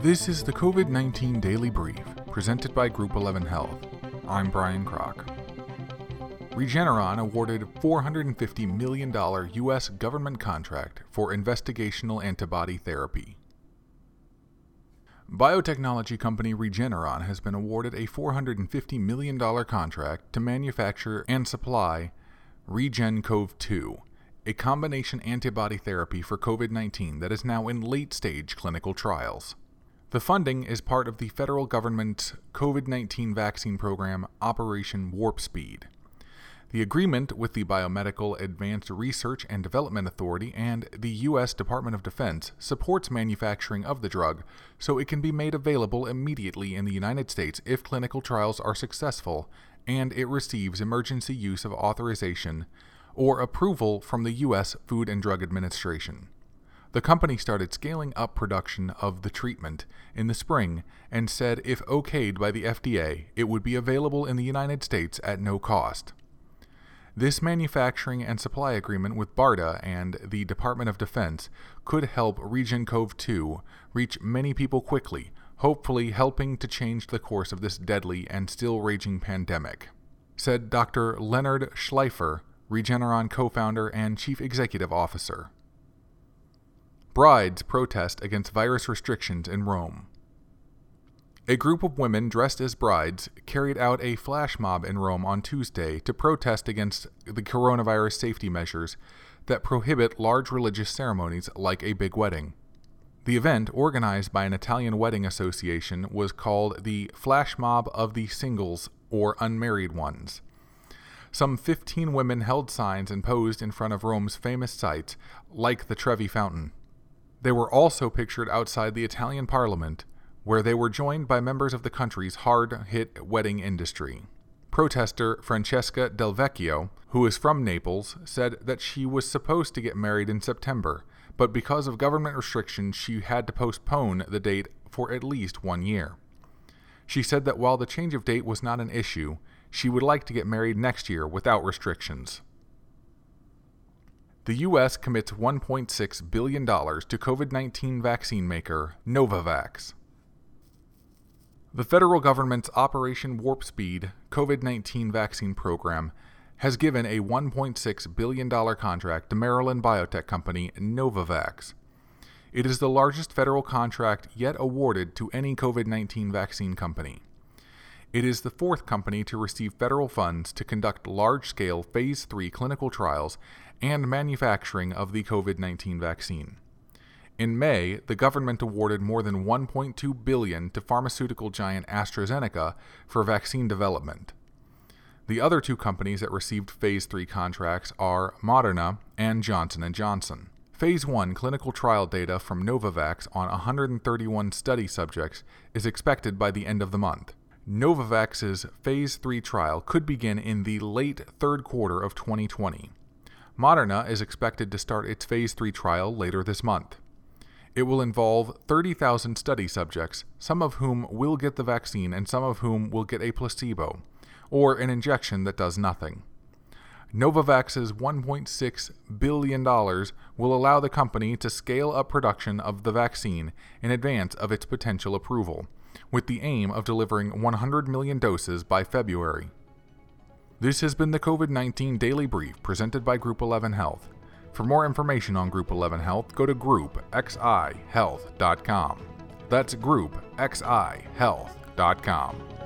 This is the COVID 19 Daily Brief, presented by Group 11 Health. I'm Brian Kroc. Regeneron awarded $450 million U.S. government contract for investigational antibody therapy. Biotechnology company Regeneron has been awarded a $450 million contract to manufacture and supply REGEN-COV 2, a combination antibody therapy for COVID 19 that is now in late stage clinical trials. The funding is part of the federal government's COVID 19 vaccine program, Operation Warp Speed. The agreement with the Biomedical Advanced Research and Development Authority and the U.S. Department of Defense supports manufacturing of the drug so it can be made available immediately in the United States if clinical trials are successful and it receives emergency use of authorization or approval from the U.S. Food and Drug Administration. The company started scaling up production of the treatment in the spring and said if okayed by the FDA, it would be available in the United States at no cost. This manufacturing and supply agreement with BARDA and the Department of Defense could help REGEN-COV 2 reach many people quickly, hopefully helping to change the course of this deadly and still raging pandemic, said Dr. Leonard Schleifer, Regeneron co founder and chief executive officer. Brides protest against virus restrictions in Rome. A group of women dressed as brides carried out a flash mob in Rome on Tuesday to protest against the coronavirus safety measures that prohibit large religious ceremonies like a big wedding. The event, organized by an Italian wedding association, was called the Flash Mob of the Singles or Unmarried Ones. Some 15 women held signs and posed in front of Rome's famous sites, like the Trevi Fountain. They were also pictured outside the Italian parliament where they were joined by members of the country's hard hit wedding industry. Protester Francesca Del Vecchio, who is from Naples, said that she was supposed to get married in September, but because of government restrictions, she had to postpone the date for at least one year. She said that while the change of date was not an issue, she would like to get married next year without restrictions. The U.S. commits $1.6 billion to COVID 19 vaccine maker Novavax. The federal government's Operation Warp Speed COVID 19 vaccine program has given a $1.6 billion contract to Maryland biotech company Novavax. It is the largest federal contract yet awarded to any COVID 19 vaccine company. It is the fourth company to receive federal funds to conduct large scale Phase 3 clinical trials and manufacturing of the COVID 19 vaccine. In May, the government awarded more than 1.2 billion to pharmaceutical giant AstraZeneca for vaccine development. The other two companies that received phase 3 contracts are Moderna and Johnson & Johnson. Phase 1 clinical trial data from Novavax on 131 study subjects is expected by the end of the month. Novavax's phase 3 trial could begin in the late third quarter of 2020. Moderna is expected to start its phase 3 trial later this month. It will involve 30,000 study subjects, some of whom will get the vaccine and some of whom will get a placebo, or an injection that does nothing. Novavax's $1.6 billion will allow the company to scale up production of the vaccine in advance of its potential approval, with the aim of delivering 100 million doses by February. This has been the COVID 19 Daily Brief presented by Group 11 Health. For more information on Group 11 Health, go to groupxihealth.com. That's groupxihealth.com.